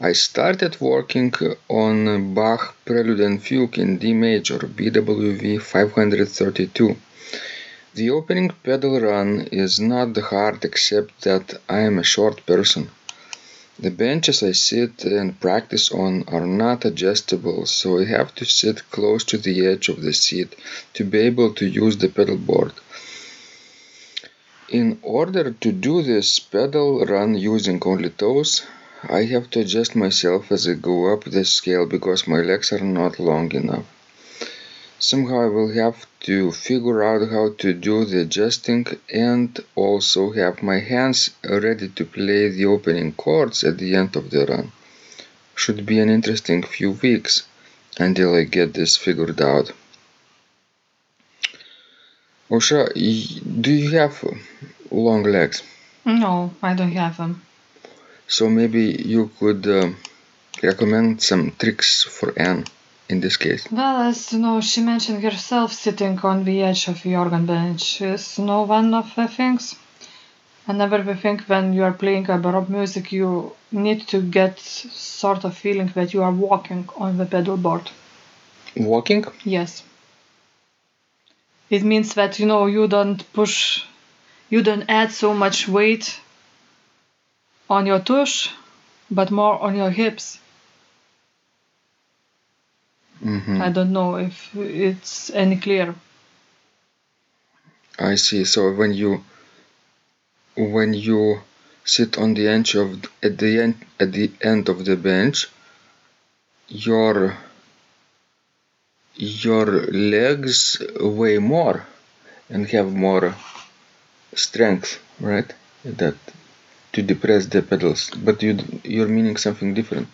I started working on Bach Prelude and Fugue in D major, BWV 532. The opening pedal run is not hard except that I am a short person. The benches I sit and practice on are not adjustable, so I have to sit close to the edge of the seat to be able to use the pedal board. In order to do this pedal run using only toes, I have to adjust myself as I go up the scale because my legs are not long enough. Somehow I will have to figure out how to do the adjusting and also have my hands ready to play the opening chords at the end of the run. Should be an interesting few weeks until I get this figured out. Aušra, do you have long legs? no, I don't have them. So maybe you could uh, recommend some tricks for Anne in this case. Well, as you know, she mentioned herself, sitting on the edge of the organ bench is you know, one of the things. And never we think when you are playing a baroque music, you need to get sort of feeling that you are walking on the pedal board. Walking? Yes. It means that you know you don't push, you don't add so much weight on your tush, but more on your hips. hmm I don't know if it's any clear. I see. So when you when you sit on the edge of at the end at the end of the bench, your your legs weigh more and have more strength, right? That to depress the pedals. But you you're meaning something different.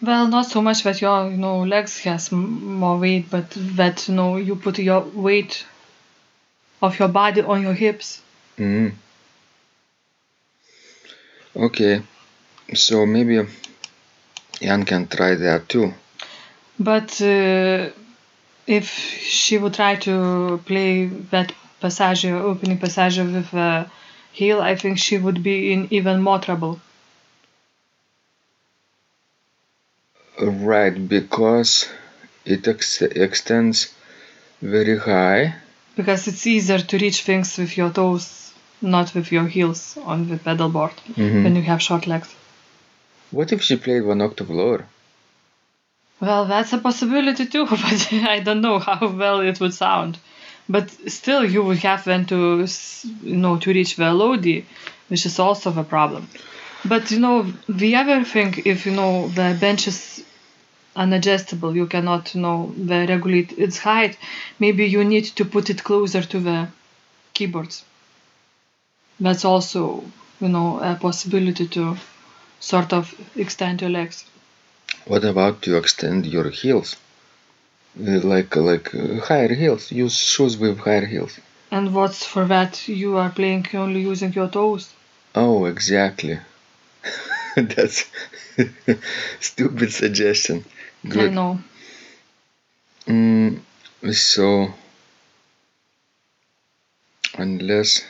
Well, not so much that your you know legs has more weight, but that you know you put your weight of your body on your hips. Mm. Okay, so maybe Jan can try that too. But uh, if she would try to play that passage, opening passage with a heel, I think she would be in even more trouble. Right, because it ex- extends very high. Because it's easier to reach things with your toes, not with your heels on the pedal board Mhm. when you have short legs. What if she played one octave lower? Well, that's a possibility too, but I don't know how well it would sound. But still, you would have then to, you know, to reach the LOD, which is also a problem. But you know, the other thing, if you know the bench is unadjustable, you cannot, you know, the regulate its height. Maybe you need to put it closer to the keyboards. That's also, you know, a possibility to sort of extend your legs. What about to extend your heels? Uh, Like like uh, higher heels. Use shoes with higher heels. And what's for that? You are playing only using your toes. Oh, exactly. That's stupid suggestion. I know. Mm, So, unless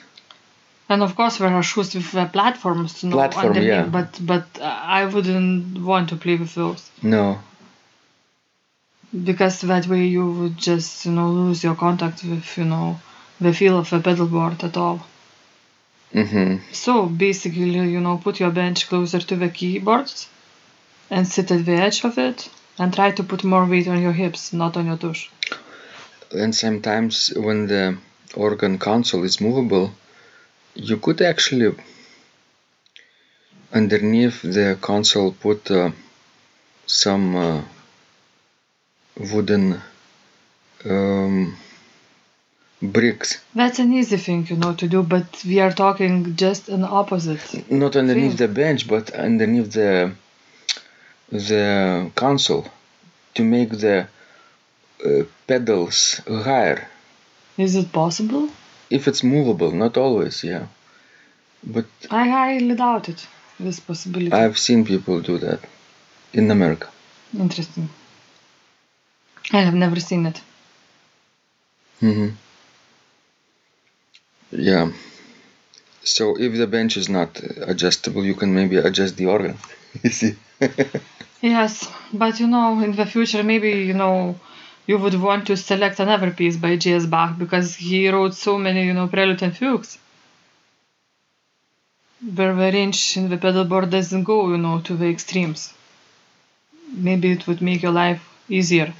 And of course, there are shoes with uh, platforms, know, Platform, underneath, yeah. but but uh, I wouldn't want to play with those no, because that way you would just you know lose your contact with you know the feel of a pedalboard at all. hmm So basically, you know, put your bench closer to the keyboards and sit at the edge of it and try to put more weight on your hips, not on your toes. and sometimes when the organ console is movable, you could actually underneath the console put uh, some uh, wooden um, bricks, That's an easy thing, you know, to do, but we are talking just an opposite. not underneath Thing. the bench, but underneath the the console to make the uh, pedals higher. Is it possible? If it's movable, not always, yeah. But I highly doubt it. This possibility. I've seen people do that in America. Interesting. I have never seen it. hmm Yeah. So if the bench is not adjustable, you can maybe adjust the organ. you see? Yes, but you know, in the future, maybe you know, you would want to select another piece by J.S. Bach because he wrote so many, you know, prelude and fugues. Where the range in the pedalboard doesn't go, you know, to the extremes. Maybe it would make your life easier.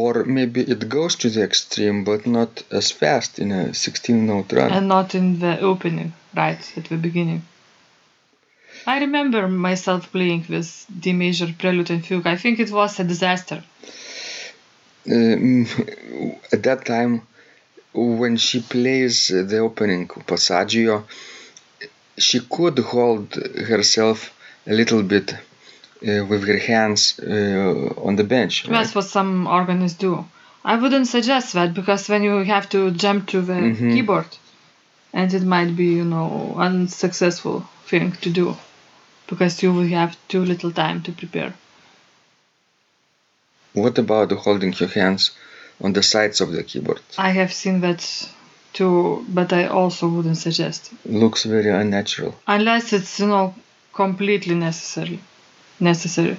Or maybe it goes to the extreme, but not as fast in a 16 note run. and not in the opening, right at the beginning. I remember myself playing with D major prelude and fugue. I think it was a disaster. Um, at that time, when she plays the opening passaggio, she could hold herself a little bit uh, with her hands uh, on the bench. right? That's what some organists do. I wouldn't suggest that because when you have to jump to the Mhm. keyboard, and it might be, you know, unsuccessful thing to do because you will have too little time to prepare. What about holding your hands on the sides of the keyboard? I have seen that too, but I also wouldn't suggest. Looks very unnatural. unless it's you know completely necessary necessary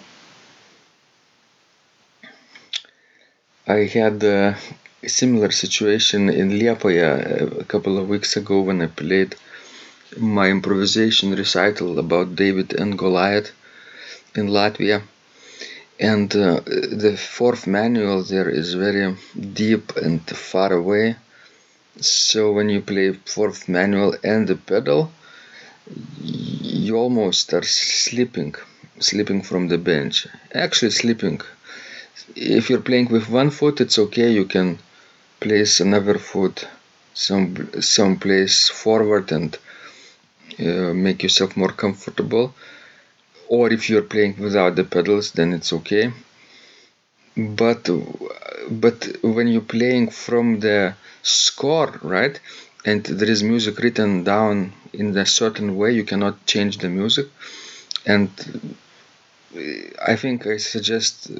I had a similar situation in Liepaja a couple of weeks ago when I played my improvisation recital about David and Goliath in Latvia. And uh, the fourth manual there is very deep and far away. So when you play fourth manual and the pedal, you almost are sleeping, sleeping from the bench. Actually, sleeping. If you're playing with one foot, it's okay. You can place another foot some some place forward and uh, make yourself more comfortable. Or if you're playing without the pedals, then it's okay. But but when you're playing from the score, right, and there is music written down in a certain way, you cannot change the music. And I think I suggest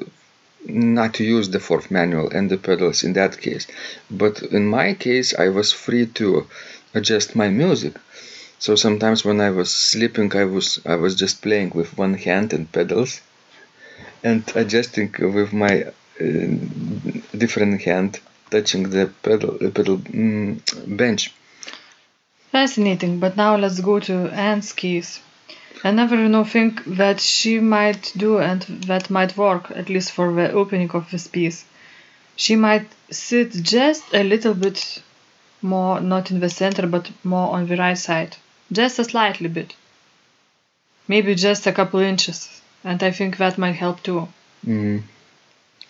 not to use the fourth manual and the pedals in that case. But in my case, I was free to adjust my music. So sometimes when I was sleeping, I was I was just playing with one hand and pedals, and adjusting with my uh, different hand, touching the pedal uh, pedal mm, bench. fascinating but now let's go to anne's case another you know thing that she might do and that might work at least for the opening of this piece. She might sit just a little bit more not in the center but more on the right side. Just a slightly bit. Maybe just a couple inches. And i think that might help too. Mm.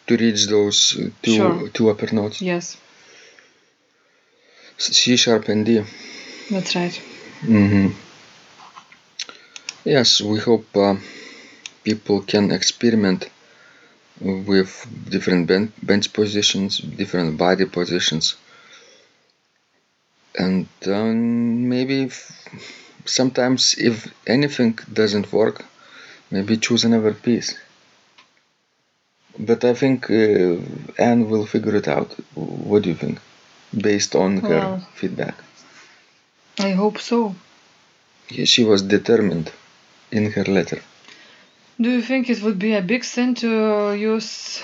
To reach those uh, two Sure. two upper notes, yes. C sharp and D. that's right. Hmm Yes, we hope uh, people can experiment with different ben- bench positions, different body positions, and um, maybe if, sometimes if anything doesn't work, maybe choose another piece. But I think uh, Anne will figure it out. What do you think? Based on her Well- feedback. I hope so. Yeah, she was determined in her letter. Do you think it would be a big sin to use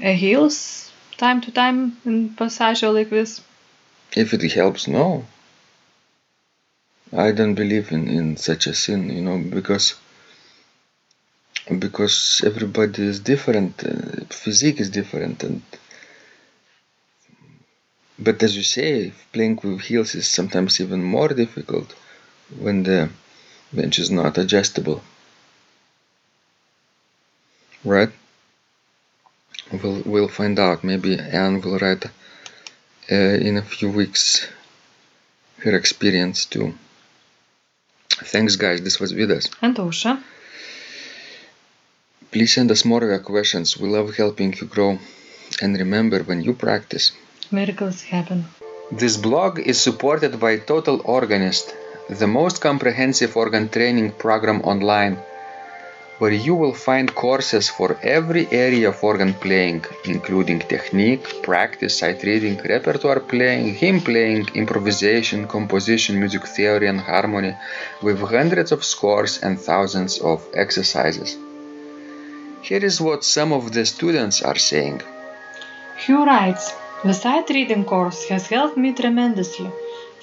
a heels time to time in passage like this? If it helps, no. I don't believe in, in such a sin, you know, because because everybody is different, uh, physique is different, and but as you say, playing with heels is sometimes even more difficult when the bench is not adjustable. Right? We'll we'll find out. Maybe Anne will write uh, in a few weeks her experience too. Thanks, guys. This was Vidas. And Ausra. Please send us more of your questions. We love helping you grow. And remember, when you practice, Miracles happen. This blog is supported by Total Organist, the most comprehensive organ training program online, where you will find courses for every area of organ playing, including technique, practice, sight reading, repertoire playing, hymn playing, improvisation, composition, music theory, and harmony, with hundreds of scores and thousands of exercises. Here is what some of the students are saying. Hugh writes, The sight reading course has helped me tremendously.